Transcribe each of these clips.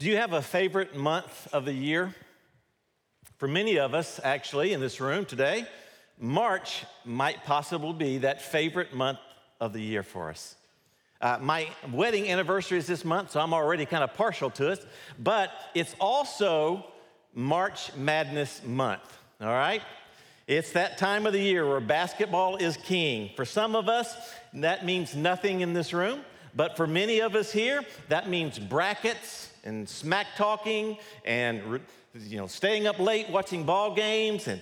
Do you have a favorite month of the year? For many of us, actually, in this room today, March might possibly be that favorite month of the year for us. Uh, my wedding anniversary is this month, so I'm already kind of partial to it, but it's also March Madness month, all right? It's that time of the year where basketball is king. For some of us, that means nothing in this room, but for many of us here, that means brackets and smack talking and you know staying up late watching ball games and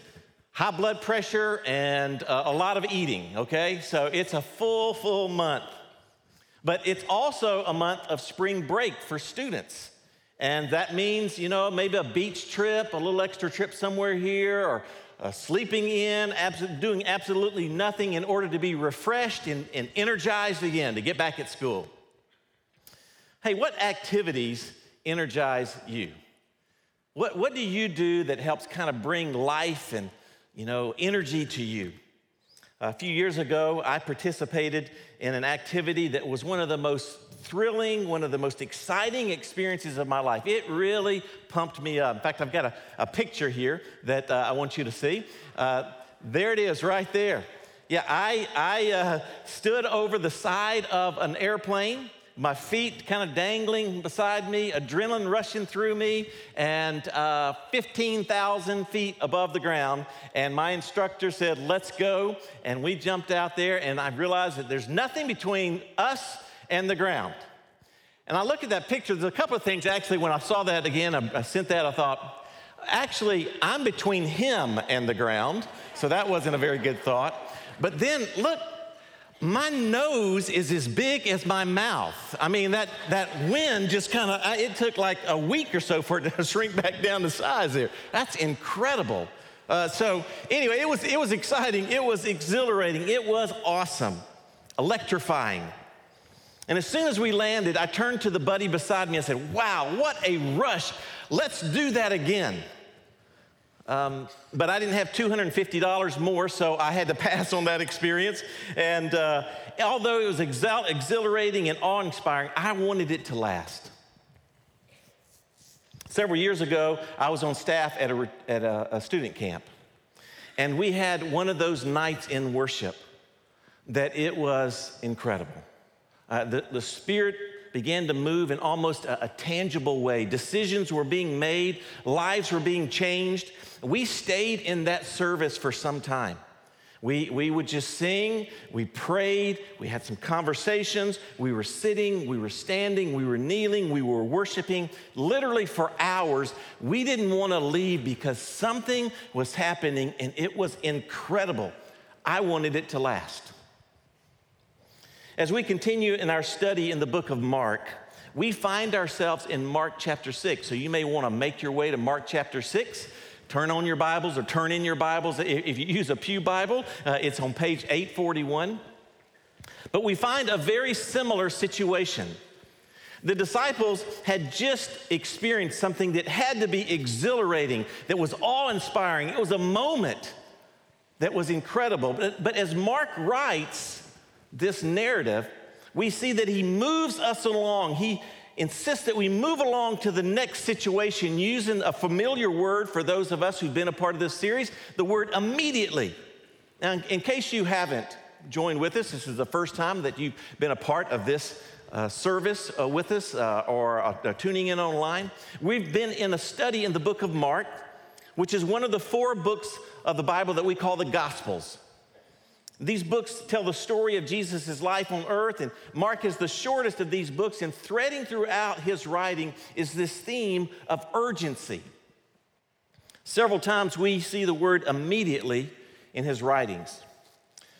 high blood pressure and uh, a lot of eating okay? So it's a full full month. But it's also a month of spring break for students. And that means you know maybe a beach trip a little extra trip somewhere here or uh, sleeping in, doing absolutely nothing in order to be refreshed and, and energized again to get back at school. Hey, what activities energize you? What, what do you do that helps kind of bring life and you know energy to you? A few years ago, I participated in an activity that was one of the most thrilling, one of the most exciting experiences of my life. It really pumped me up. In fact, I've got a, a picture here that uh, I want you to see. Uh, there it is, right there. Yeah, I, I uh, stood over the side of an airplane my feet kind of dangling beside me, adrenaline rushing through me, and uh, 15,000 feet above the ground. And my instructor said, Let's go. And we jumped out there, and I realized that there's nothing between us and the ground. And I look at that picture, there's a couple of things actually, when I saw that again, I, I sent that, I thought, actually, I'm between him and the ground. So that wasn't a very good thought. But then look, my nose is as big as my mouth. I mean, that, that wind just kind of, it took like a week or so for it to shrink back down to size there. That's incredible. Uh, so, anyway, it was, it was exciting. It was exhilarating. It was awesome, electrifying. And as soon as we landed, I turned to the buddy beside me and said, Wow, what a rush. Let's do that again. Um, but I didn't have $250 more, so I had to pass on that experience. And uh, although it was exhil- exhilarating and awe inspiring, I wanted it to last. Several years ago, I was on staff at, a, at a, a student camp, and we had one of those nights in worship that it was incredible. Uh, the, the Spirit began to move in almost a, a tangible way. Decisions were being made, lives were being changed. We stayed in that service for some time. We, we would just sing, we prayed, we had some conversations, we were sitting, we were standing, we were kneeling, we were worshiping literally for hours. We didn't want to leave because something was happening and it was incredible. I wanted it to last. As we continue in our study in the book of Mark, we find ourselves in Mark chapter 6. So you may want to make your way to Mark chapter 6. Turn on your Bibles or turn in your Bibles. If you use a Pew Bible, uh, it's on page 841. But we find a very similar situation. The disciples had just experienced something that had to be exhilarating, that was awe inspiring. It was a moment that was incredible. But, but as Mark writes, this narrative, we see that he moves us along. He insists that we move along to the next situation using a familiar word for those of us who've been a part of this series the word immediately. Now, in case you haven't joined with us, this is the first time that you've been a part of this uh, service uh, with us uh, or uh, tuning in online. We've been in a study in the book of Mark, which is one of the four books of the Bible that we call the Gospels. These books tell the story of Jesus' life on earth, and Mark is the shortest of these books, and threading throughout his writing is this theme of urgency. Several times we see the word immediately in his writings.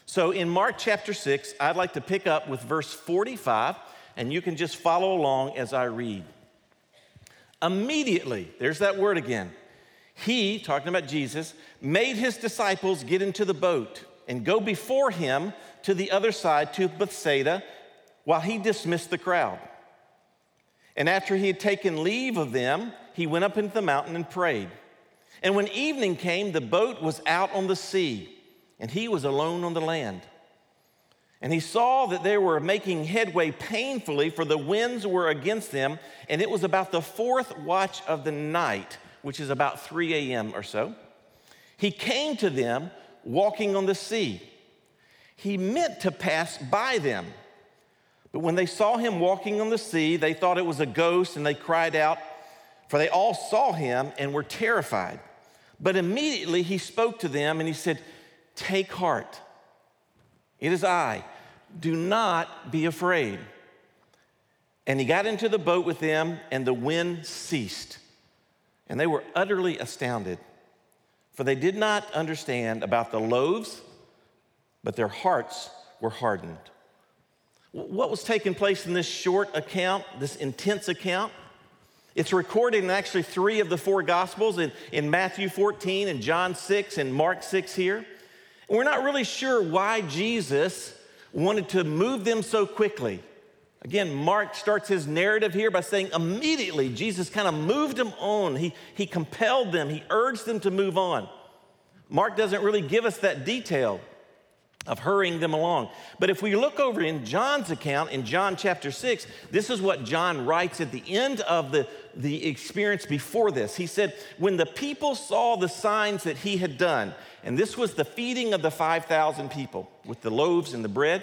So in Mark chapter 6, I'd like to pick up with verse 45, and you can just follow along as I read. Immediately, there's that word again. He, talking about Jesus, made his disciples get into the boat and go before him to the other side to Bethsaida while he dismissed the crowd. And after he had taken leave of them, he went up into the mountain and prayed. And when evening came, the boat was out on the sea, and he was alone on the land. And he saw that they were making headway painfully, for the winds were against them. And it was about the fourth watch of the night, which is about 3 a.m. or so. He came to them walking on the sea. He meant to pass by them. But when they saw him walking on the sea, they thought it was a ghost and they cried out, for they all saw him and were terrified. But immediately he spoke to them and he said, Take heart. It is I. Do not be afraid. And he got into the boat with them, and the wind ceased. And they were utterly astounded, for they did not understand about the loaves, but their hearts were hardened. What was taking place in this short account, this intense account? It's recorded in actually three of the four Gospels in, in Matthew 14 and John 6 and Mark 6 here. And we're not really sure why Jesus wanted to move them so quickly. Again, Mark starts his narrative here by saying immediately Jesus kind of moved them on. He, he compelled them, he urged them to move on. Mark doesn't really give us that detail of hurrying them along. But if we look over in John's account, in John chapter 6, this is what John writes at the end of the, the experience before this. He said, When the people saw the signs that he had done, and this was the feeding of the 5,000 people with the loaves and the bread,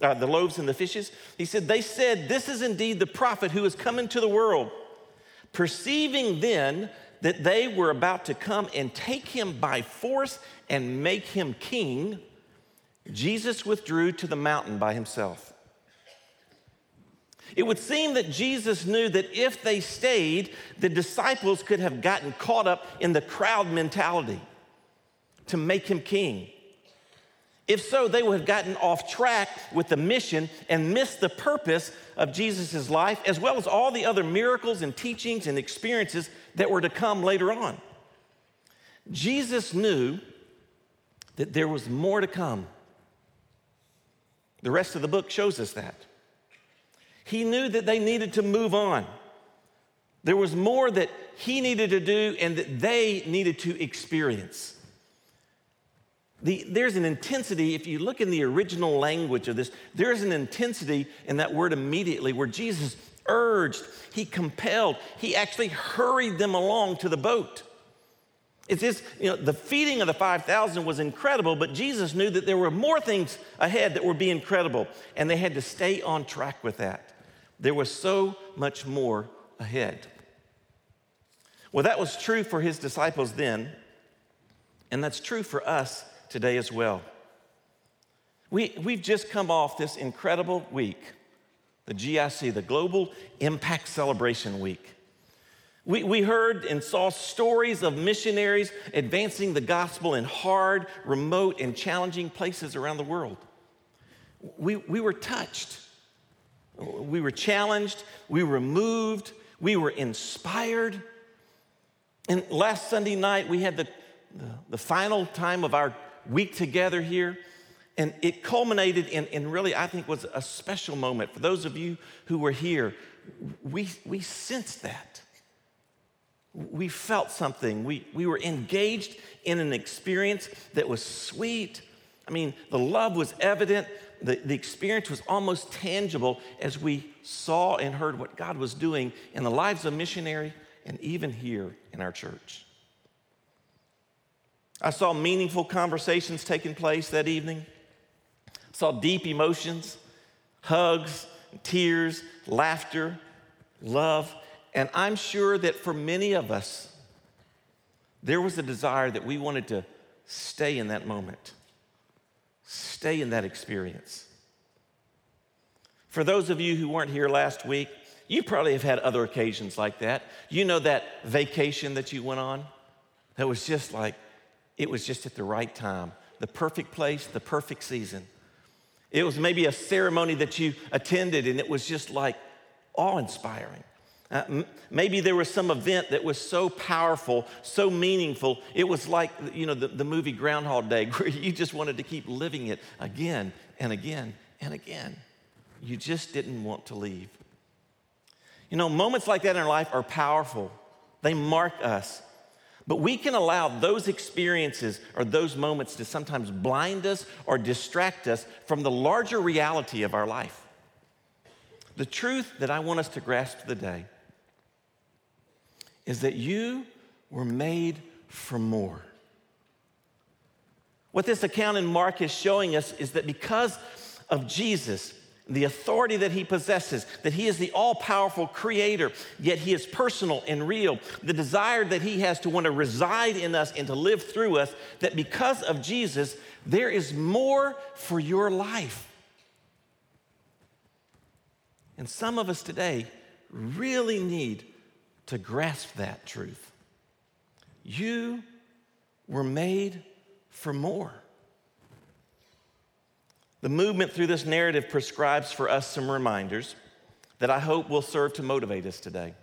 uh, the loaves and the fishes, he said, They said, This is indeed the prophet who has come into the world. Perceiving then that they were about to come and take him by force and make him king, Jesus withdrew to the mountain by himself. It would seem that Jesus knew that if they stayed, the disciples could have gotten caught up in the crowd mentality to make him king. If so, they would have gotten off track with the mission and missed the purpose of Jesus' life, as well as all the other miracles and teachings and experiences that were to come later on. Jesus knew that there was more to come. The rest of the book shows us that. He knew that they needed to move on. There was more that he needed to do and that they needed to experience. The, there's an intensity, if you look in the original language of this, there's an intensity in that word immediately where Jesus urged, he compelled, he actually hurried them along to the boat. It's just, you know, the feeding of the 5,000 was incredible, but Jesus knew that there were more things ahead that would be incredible, and they had to stay on track with that. There was so much more ahead. Well, that was true for his disciples then, and that's true for us today as well. We, we've just come off this incredible week, the GIC, the Global Impact Celebration Week. We, we heard and saw stories of missionaries advancing the gospel in hard, remote, and challenging places around the world. We, we were touched. We were challenged. We were moved. We were inspired. And last Sunday night, we had the, the, the final time of our week together here. And it culminated in, in really, I think, was a special moment. For those of you who were here, we, we sensed that we felt something. We, we were engaged in an experience that was sweet. I mean, the love was evident. The, the experience was almost tangible as we saw and heard what God was doing in the lives of missionary and even here in our church. I saw meaningful conversations taking place that evening. I saw deep emotions, hugs, tears, laughter, love. And I'm sure that for many of us, there was a desire that we wanted to stay in that moment, stay in that experience. For those of you who weren't here last week, you probably have had other occasions like that. You know that vacation that you went on that was just like, it was just at the right time, the perfect place, the perfect season. It was maybe a ceremony that you attended and it was just like awe inspiring. Uh, m- maybe there was some event that was so powerful, so meaningful. It was like, you know, the, the movie Groundhog Day, where you just wanted to keep living it again and again and again. You just didn't want to leave. You know, moments like that in our life are powerful, they mark us. But we can allow those experiences or those moments to sometimes blind us or distract us from the larger reality of our life. The truth that I want us to grasp today is that you were made for more. What this account in Mark is showing us is that because of Jesus, the authority that he possesses, that he is the all powerful creator, yet he is personal and real, the desire that he has to want to reside in us and to live through us, that because of Jesus, there is more for your life. And some of us today really need to grasp that truth. You were made for more. The movement through this narrative prescribes for us some reminders that I hope will serve to motivate us today,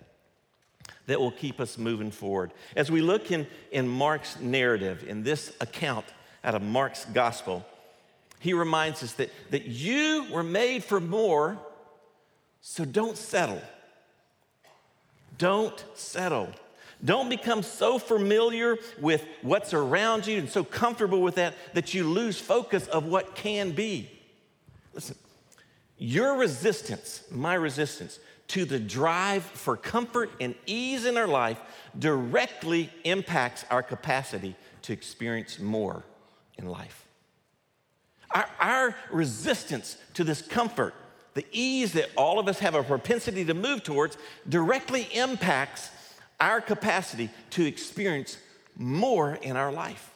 that will keep us moving forward. As we look in, in Mark's narrative, in this account out of Mark's gospel, he reminds us that, that you were made for more, so don't settle. Don't settle. Don't become so familiar with what's around you and so comfortable with that that you lose focus of what can be. Listen, your resistance, my resistance, to the drive for comfort and ease in our life directly impacts our capacity to experience more in life. Our, our, resistance to this comfort, the ease that all of us have a propensity to move towards, directly impacts our capacity to experience more in our life.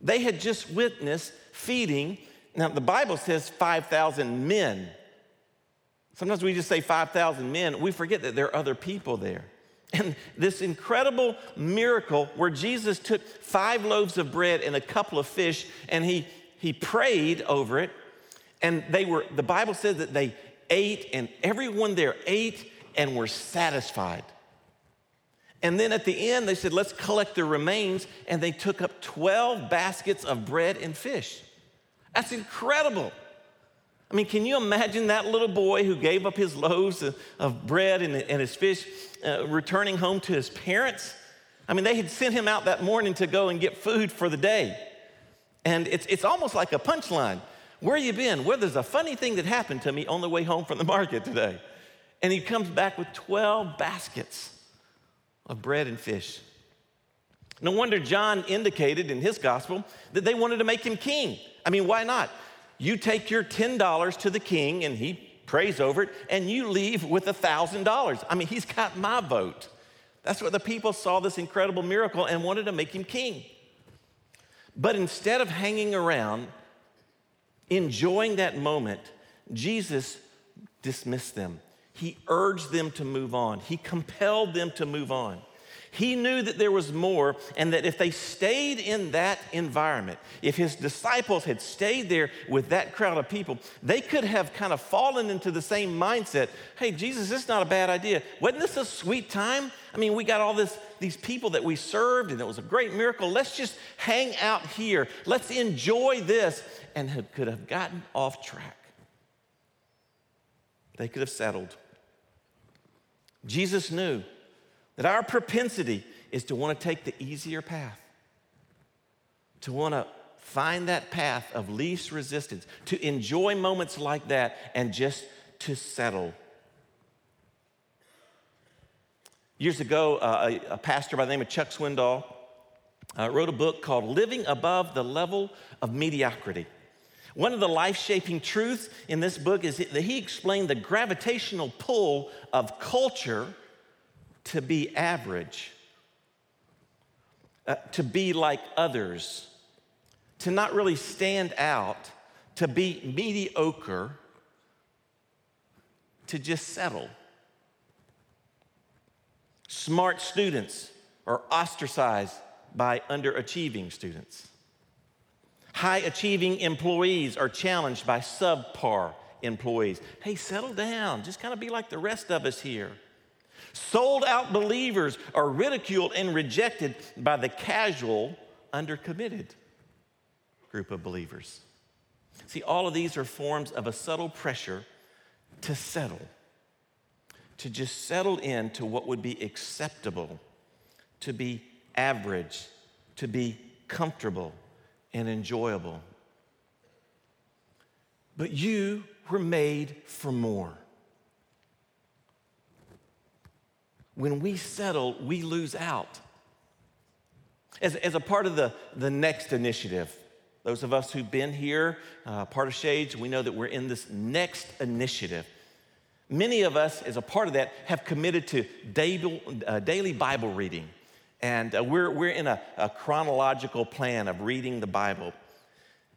They had just witnessed feeding. Now, the Bible says 5,000 men. Sometimes we just say 5,000 men. We forget that there are other people there. And this incredible miracle where Jesus took five loaves of bread and a couple of fish and he, he prayed over it. And they were, the Bible says that they ate and everyone there ate and were satisfied. And then at the end, they said, let's collect the remains. And they took up 12 baskets of bread and fish. That's incredible. I mean, can you imagine that little boy who gave up his loaves of bread and, his fish uh, returning home to his parents? I mean, they had sent him out that morning to go and get food for the day. And it's, it's almost like a punchline. Where you been? Well, there's a funny thing that happened to me on the way home from the market today. And he comes back with 12 baskets of bread and fish. No wonder John indicated in his gospel that they wanted to make him king. I mean, why not? You take your $10 to the king and he prays over it, and you leave with $1,000. I mean, he's got my vote. That's what the people saw this incredible miracle and wanted to make him king. But instead of hanging around, enjoying that moment, Jesus dismissed them he urged them to move on. He compelled them to move on. He knew that there was more, and that if they stayed in that environment, if his disciples had stayed there with that crowd of people, they could have kind of fallen into the same mindset. Hey, Jesus, this is not a bad idea. Wasn't this a sweet time? I mean, we got all this, these people that we served, and it was a great miracle. Let's just hang out here. Let's enjoy this, and could have gotten off track. They could have settled. Jesus knew that our propensity is to want to take the easier path, to want to find that path of least resistance, to enjoy moments like that and just to settle. Years ago, uh, a, a, pastor by the name of Chuck Swindoll uh, wrote a book called Living Above the Level of Mediocrity. One of the life shaping truths in this book is that he explained the gravitational pull of culture to be average, uh, to be like others, to not really stand out, to be mediocre, to just settle. Smart students are ostracized by underachieving students. High achieving employees are challenged by subpar employees. Hey, settle down. Just kind of be like the rest of us here. Sold out believers are ridiculed and rejected by the casual, undercommitted group of believers. See, all of these are forms of a subtle pressure to settle, to just settle into what would be acceptable, to be average, to be comfortable and enjoyable. But you were made for more. When we settle, we lose out. As, as a part of the, the next initiative, those of us who've been here, uh, part of Shades, we know that we're in this next initiative. Many of us, as a part of that, have committed to daily, uh, daily Bible reading. And uh, we're, we're in a, a chronological plan of reading the Bible.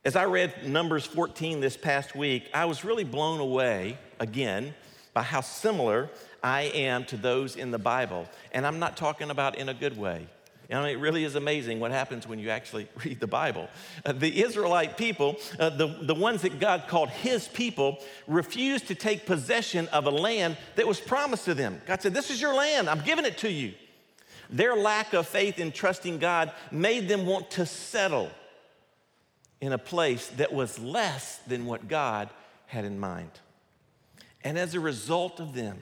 As I read Numbers 14 this past week, I was really blown away again by how similar I am to those in the Bible. And I'm not talking about in a good way. I mean, it really is amazing what happens when you actually read the Bible. Uh, the Israelite people, uh, the, the ones that God called his people, refused to take possession of a land that was promised to them. God said, This is your land, I'm giving it to you. Their lack of faith in trusting God made them want to settle in a place that was less than what God had in mind. And as a result of them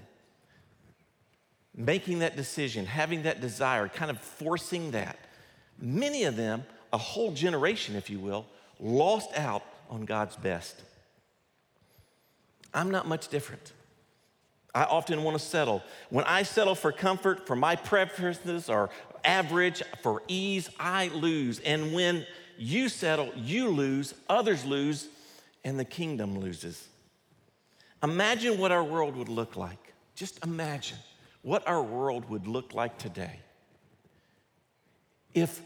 making that decision, having that desire, kind of forcing that, many of them, a whole generation, if you will, lost out on God's best. I'm not much different. I often want to settle. When I settle for comfort, for my preferences or average, for ease, I lose. And when you settle, you lose, others lose, and the kingdom loses. Imagine what our world would look like. Just imagine what our world would look like today if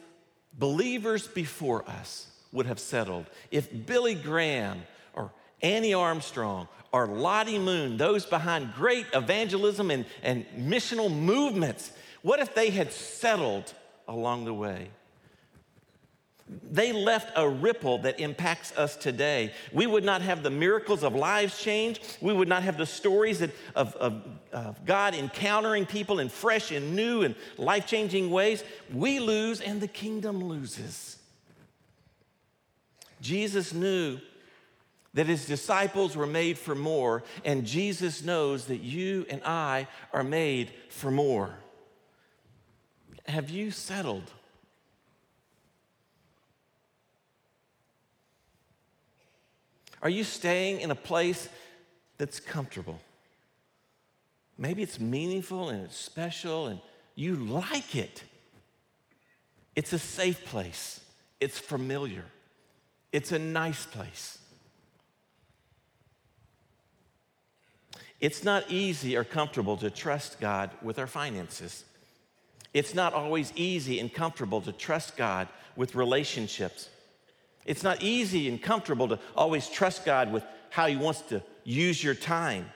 believers before us would have settled, if Billy Graham Annie Armstrong or Lottie Moon, those behind great evangelism and, and missional movements, what if they had settled along the way? They left a ripple that impacts us today. We would not have the miracles of lives change. We would not have the stories of, of, of God encountering people in fresh and new and life changing ways. We lose and the kingdom loses. Jesus knew that his disciples were made for more, and Jesus knows that you and I are made for more. Have you settled? Are you staying in a place that's comfortable? Maybe it's meaningful and it's special and you like it. It's a safe place, it's familiar, it's a nice place. It's not easy or comfortable to trust God with our finances. It's not always easy and comfortable to trust God with relationships. It's not easy and comfortable to always trust God with how He wants to use your time.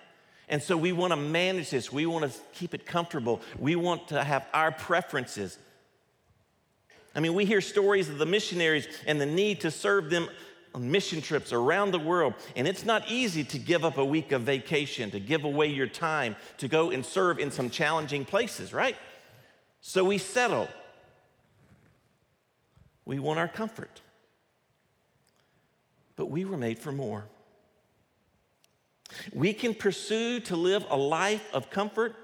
And so we want to manage this. We want to keep it comfortable. We want to have our preferences. I mean, we hear stories of the missionaries and the need to serve them on mission trips around the world. And it's not easy to give up a week of vacation, to give away your time, to go and serve in some challenging places, right? So we settle. We want our comfort but we were made for more. We can pursue to live a life of comfort,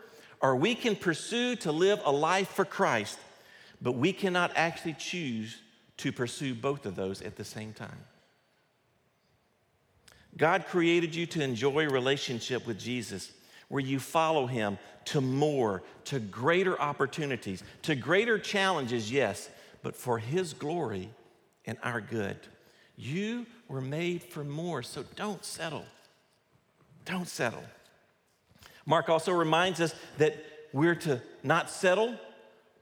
or we can pursue to live a life for Christ, but we cannot actually choose to pursue both of those at the same time. God created you to enjoy relationship with Jesus where you follow him to more, to greater opportunities, to greater challenges, yes, but for his glory and our good. You were made for more, so don't settle. Don't settle. Mark also reminds us that we're to not settle,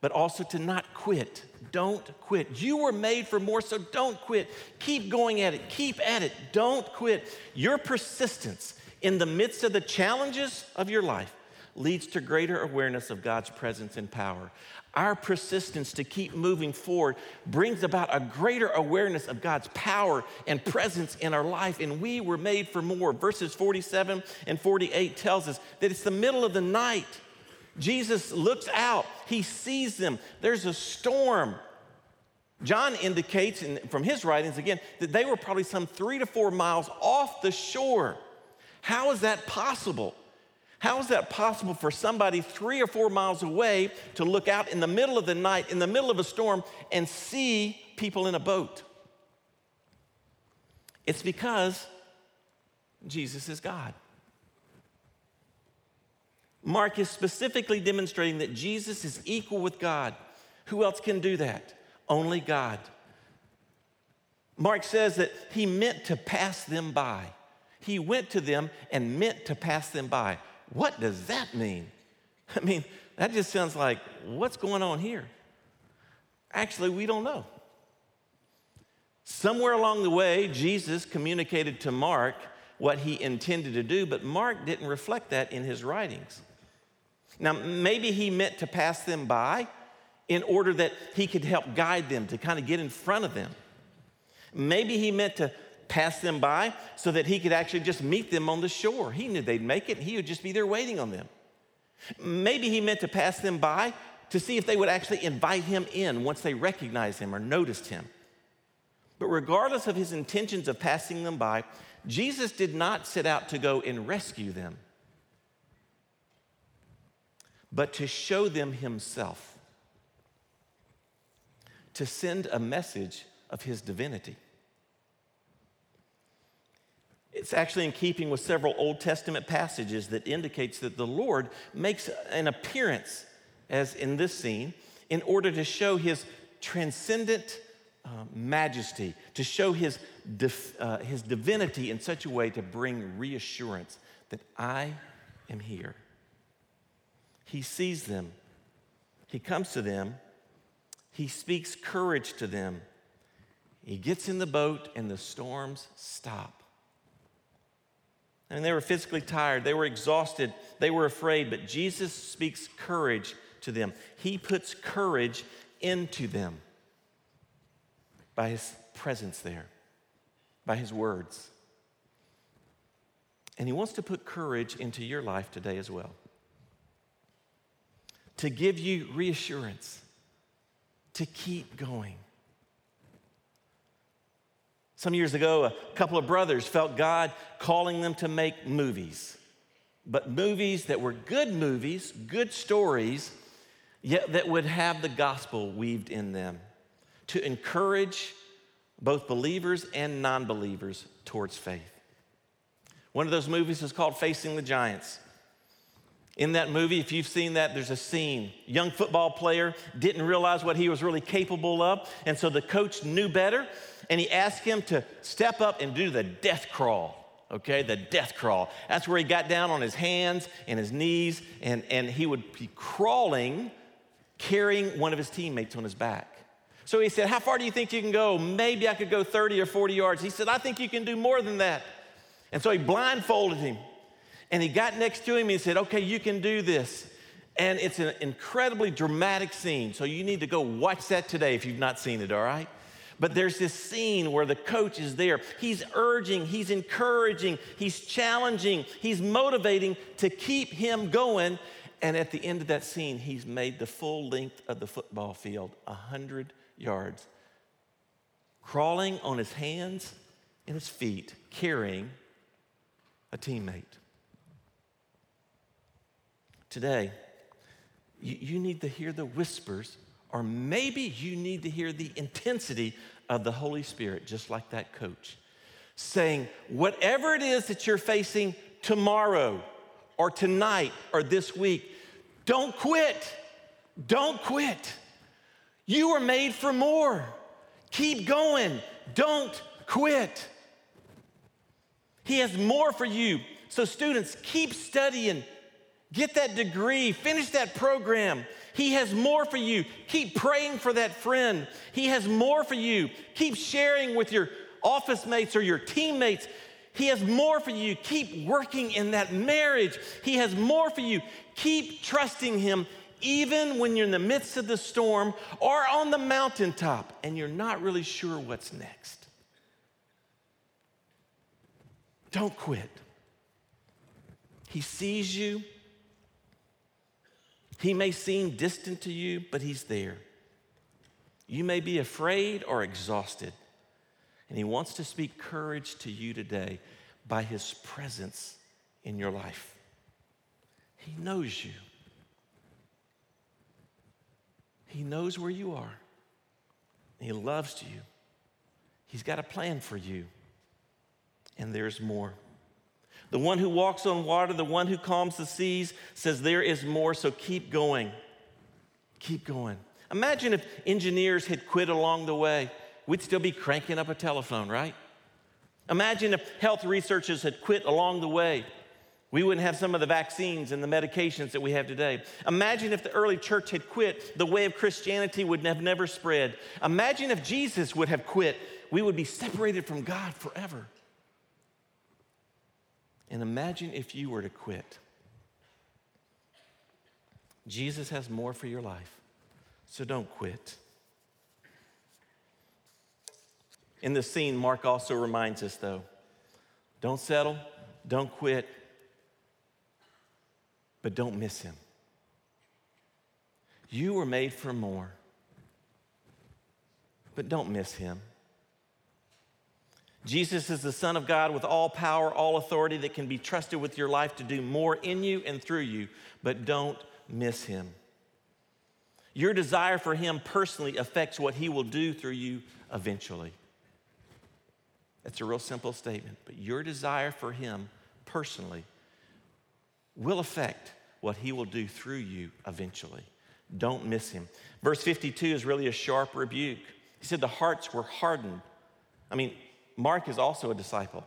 but also to not quit. Don't quit. You were made for more, so don't quit. Keep going at it. Keep at it. Don't quit. Your persistence in the midst of the challenges of your life leads to greater awareness of God's presence and power. Our persistence to keep moving forward brings about a greater awareness of God's power and presence in our life, and we were made for more. Verses 47 and 48 tells us that it's the middle of the night. Jesus looks out, he sees them. There's a storm. John indicates in, from his writings again that they were probably some three to four miles off the shore. How is that possible? How is that possible for somebody three or four miles away to look out in the middle of the night, in the middle of a storm, and see people in a boat? It's because Jesus is God. Mark is specifically demonstrating that Jesus is equal with God. Who else can do that? Only God. Mark says that he meant to pass them by. He went to them and meant to pass them by. What does that mean? I mean, that just sounds like, what's going on here? Actually, we don't know. Somewhere along the way, Jesus communicated to Mark what he intended to do, but Mark didn't reflect that in his writings. Now, maybe he meant to pass them by in order that he could help guide them, to kind of get in front of them. Maybe he meant to pass them by so that he could actually just meet them on the shore. He knew they'd make it, he would just be there waiting on them. Maybe he meant to pass them by to see if they would actually invite him in once they recognized him or noticed him. But regardless of his intentions of passing them by, Jesus did not set out to go and rescue them, but to show them himself, to send a message of his divinity. It's actually in keeping with several Old Testament passages that indicates that the Lord makes an appearance, as in this scene, in order to show his transcendent uh, majesty, to show his, uh, his divinity in such a way to bring reassurance that I am here. He sees them, he comes to them, he speaks courage to them. He gets in the boat, and the storms stop. And they were physically tired, they were exhausted, they were afraid, but Jesus speaks courage to them. He puts courage into them by his presence there, by his words. And he wants to put courage into your life today as well. To give you reassurance, to keep going. Some years ago, a couple of brothers felt God calling them to make movies, but movies that were good movies, good stories, yet that would have the gospel weaved in them to encourage both believers and non believers towards faith. One of those movies is called Facing the Giants. In that movie, if you've seen that, there's a scene. Young football player didn't realize what he was really capable of, and so the coach knew better, and he asked him to step up and do the death crawl. Okay, the death crawl. That's where he got down on his hands and his knees, and, and he would be crawling, carrying one of his teammates on his back. So he said, How far do you think you can go? Maybe I could go 30 or 40 yards. He said, I think you can do more than that. And so he blindfolded him and he got next to him and he said, Okay, you can do this. And it's an incredibly dramatic scene. So you need to go watch that today if you've not seen it, all right? But there's this scene where the coach is there. He's urging, he's encouraging, he's challenging, he's motivating to keep him going. And at the end of that scene, he's made the full length of the football field, 100 yards, crawling on his hands and his feet, carrying a teammate. Today, you, you need to hear the whispers, or maybe you need to hear the intensity of the Holy Spirit, just like that coach, saying, whatever it is that you're facing tomorrow, or tonight, or this week, don't quit. Don't quit. You were made for more. Keep going. Don't quit. He has more for you. So, students, keep studying. Get that degree. Finish that program. He has more for you. Keep praying for that friend. He has more for you. Keep sharing with your office mates or your teammates. He has more for you. Keep working in that marriage. He has more for you. Keep trusting Him even when you're in the midst of the storm or on the mountaintop and you're not really sure what's next. Don't quit. He sees you. He may seem distant to you, but He's there. You may be afraid or exhausted, and He wants to speak courage to you today by His presence in your life. He knows you. He knows where you are. He loves you. He's got a plan for you. And there's more. The one who walks on water, the one who calms the seas, says there is more, so keep going. Keep going. Imagine if engineers had quit along the way. We'd still be cranking up a telephone, right? Imagine if health researchers had quit along the way. We wouldn't have some of the vaccines and the medications that we have today. Imagine if the early church had quit, the way of Christianity would have never spread. Imagine if Jesus would have quit, we would be separated from God forever. And imagine if you were to quit. Jesus has more for your life, so don't quit. In this scene, Mark also reminds us, though don't settle, don't quit, but don't miss him. You were made for more, but don't miss him. Jesus is the Son of God with all power, all authority that can be trusted with your life to do more in you and through you, but don't miss him. Your desire for him personally affects what he will do through you eventually. It's a real simple statement, but your desire for him personally will affect what he will do through you eventually. Don't miss him. Verse 52 is really a sharp rebuke. He said, The hearts were hardened. I mean, Mark is also a disciple.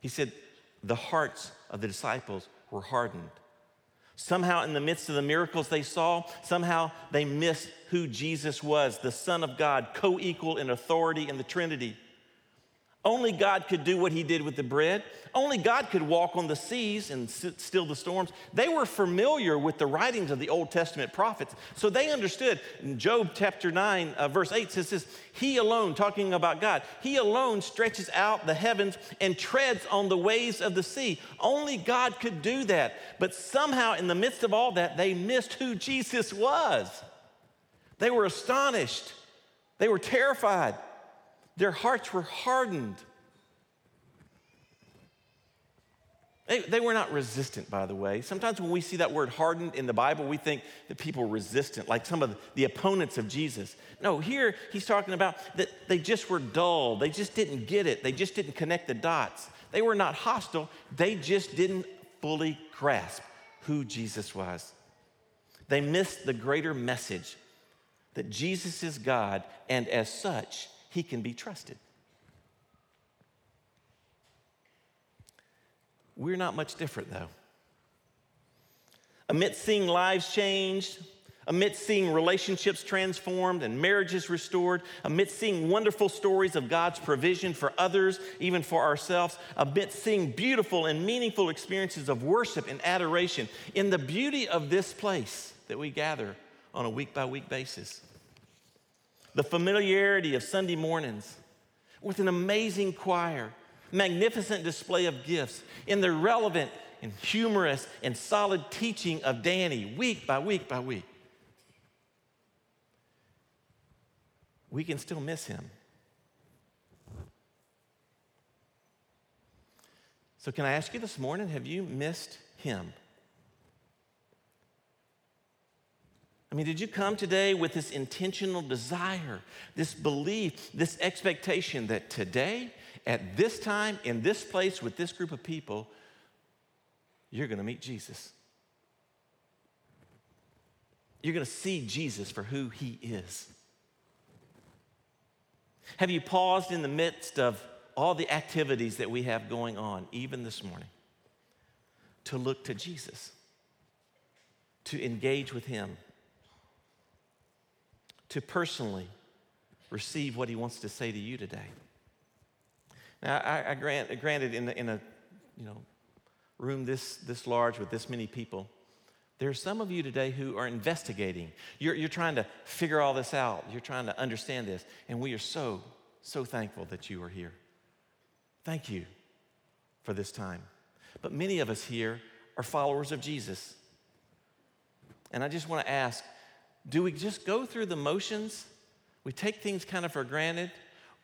He said, The hearts of the disciples were hardened. Somehow, in the midst of the miracles they saw, somehow they missed who Jesus was, the Son of God, co equal in authority in the Trinity. Only God could do what he did with the bread. Only God could walk on the seas and still the storms. They were familiar with the writings of the Old Testament prophets, so they understood. In Job chapter 9, uh, verse 8 says this He alone, talking about God, He alone stretches out the heavens and treads on the waves of the sea. Only God could do that. But somehow, in the midst of all that, they missed who Jesus was. They were astonished, they were terrified. Their hearts were hardened. They, they, were not resistant, by the way. Sometimes when we see that word hardened in the Bible, we think that people are resistant, like some of the opponents of Jesus. No, here he's talking about that they just were dull. They just didn't get it. They just didn't connect the dots. They were not hostile. They just didn't fully grasp who Jesus was. They missed the greater message that Jesus is God, and as such, he can be trusted. We're not much different, though. Amidst seeing lives changed, amidst seeing relationships transformed and marriages restored, amidst seeing wonderful stories of God's provision for others, even for ourselves, amidst seeing beautiful and meaningful experiences of worship and adoration, in the beauty of this place that we gather on a week by week basis the familiarity of Sunday mornings with an amazing choir, magnificent display of gifts, in the relevant and humorous and solid teaching of Danny week by week by week. We can still miss him. So, can I ask you this morning have you missed him? I mean, did you come today with this intentional desire, this belief, this expectation that today, at this time, in this place, with this group of people, you're going to meet Jesus? You're going to see Jesus for who he is. Have you paused in the midst of all the activities that we have going on, even this morning, to look to Jesus, to engage with him? To personally receive what he wants to say to you today. Now, I, I grant, granted, in, in a you know, room this, this large with this many people, there are some of you today who are investigating. You're, you're trying to figure all this out. You're trying to understand this. And we are so, so thankful that you are here. Thank you for this time. But many of us here are followers of Jesus. And I just want to ask do we just go through the motions? We take things kind of for granted?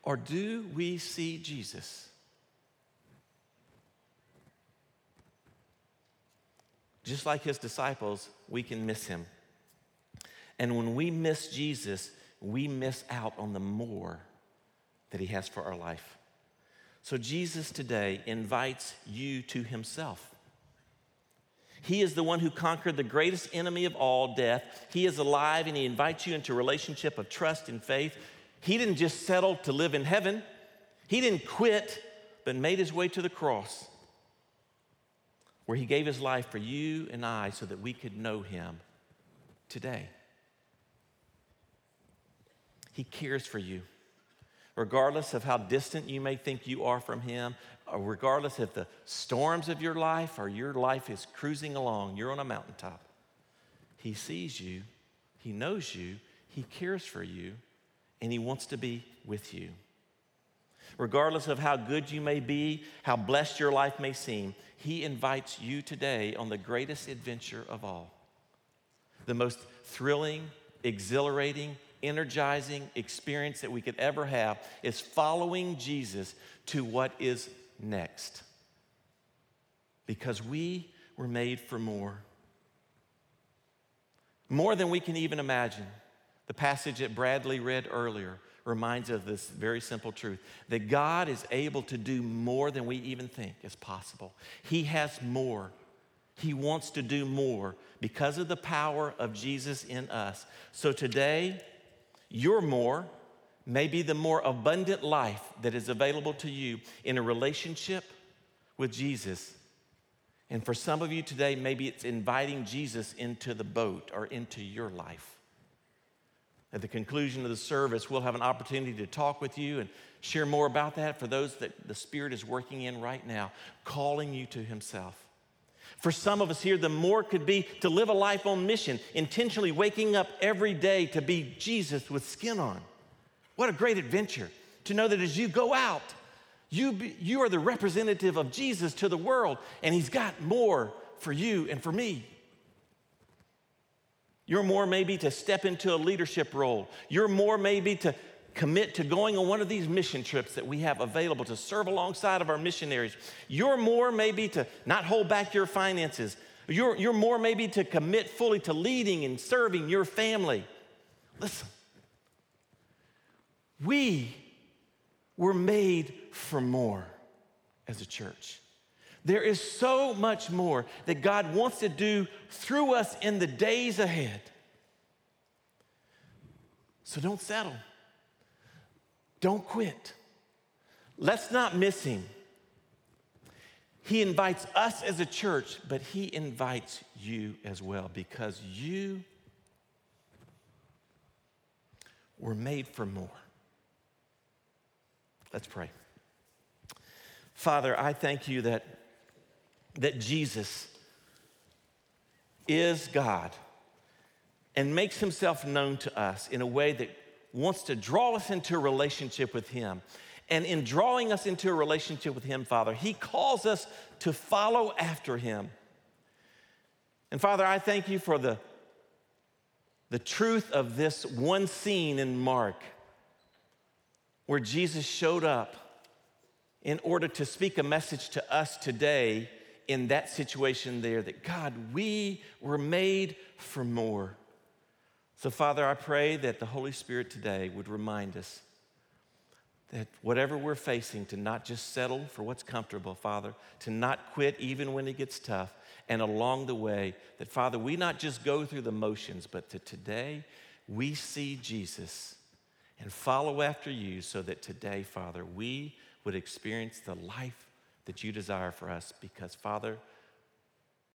Or do we see Jesus? just like his disciples, we can miss him. And when we miss Jesus, we miss out on the more that he has for our life. So Jesus today invites you to himself. He is the one who conquered the greatest enemy of all, death. He is alive and he invites you into a relationship of trust and faith. He didn't just settle to live in heaven. He didn't quit, but made his way to the cross where he gave his life for you and I so that we could know him today. He cares for you. Regardless of how distant you may think you are from him, Uh, regardless of the storms of your life or your life is cruising along, you're on a mountaintop. He sees you, he knows you, he cares for you, and he wants to be with you. Regardless of how good you may be, how blessed your life may seem, he invites you today on the greatest adventure of all. The most thrilling, exhilarating, energizing experience that we could ever have is following Jesus to what is next. Because we were made for more. More than we can even imagine. The passage that Bradley read earlier reminds us of this very simple truth that God is able to do more than we even think is possible. He has more. He wants to do more because of the power of Jesus in us. So today, you're more may be the more abundant life that is available to you in a relationship with Jesus. And for some of you today, maybe it's inviting Jesus into the boat or into your life. At the conclusion of the service, we'll have an opportunity to talk with you and share more about that for those that the Spirit is working in right now, calling you to Himself. For some of us here, the more could be to live a life on mission, intentionally waking up every day to be Jesus with skin on. What a great adventure to know that as you go out, you, be, you are the representative of Jesus to the world, and He's got more for you and for me. You're more maybe to step into a leadership role. You're more maybe to commit to going on one of these mission trips that we have available to serve alongside of our missionaries. You're more maybe to not hold back your finances. You're, you're more maybe to commit fully to leading and serving your family. Listen, we were made for more as a church. There is so much more that God wants to do through us in the days ahead. So don't settle. Don't quit. Let's not miss him. He invites us as a church, but he invites you as well because you were made for more. Let's pray. Father, I thank you that that Jesus is God and makes himself known to us in a way that wants to draw us into a relationship with him. And in drawing us into a relationship with him, Father, he calls us to follow after him. And Father, I thank you for the, the truth of this one scene in Mark where Jesus showed up in order to speak a message to us today in that situation there that God, we were made for more. So, Father, I pray that the Holy Spirit today would remind us that whatever we're facing, to not just settle for what's comfortable, Father, to not quit even when it gets tough, and along the way, that, Father, we not just go through the motions, but that today we see Jesus and follow after you so that today, Father, we would experience the life that you desire for us because, Father,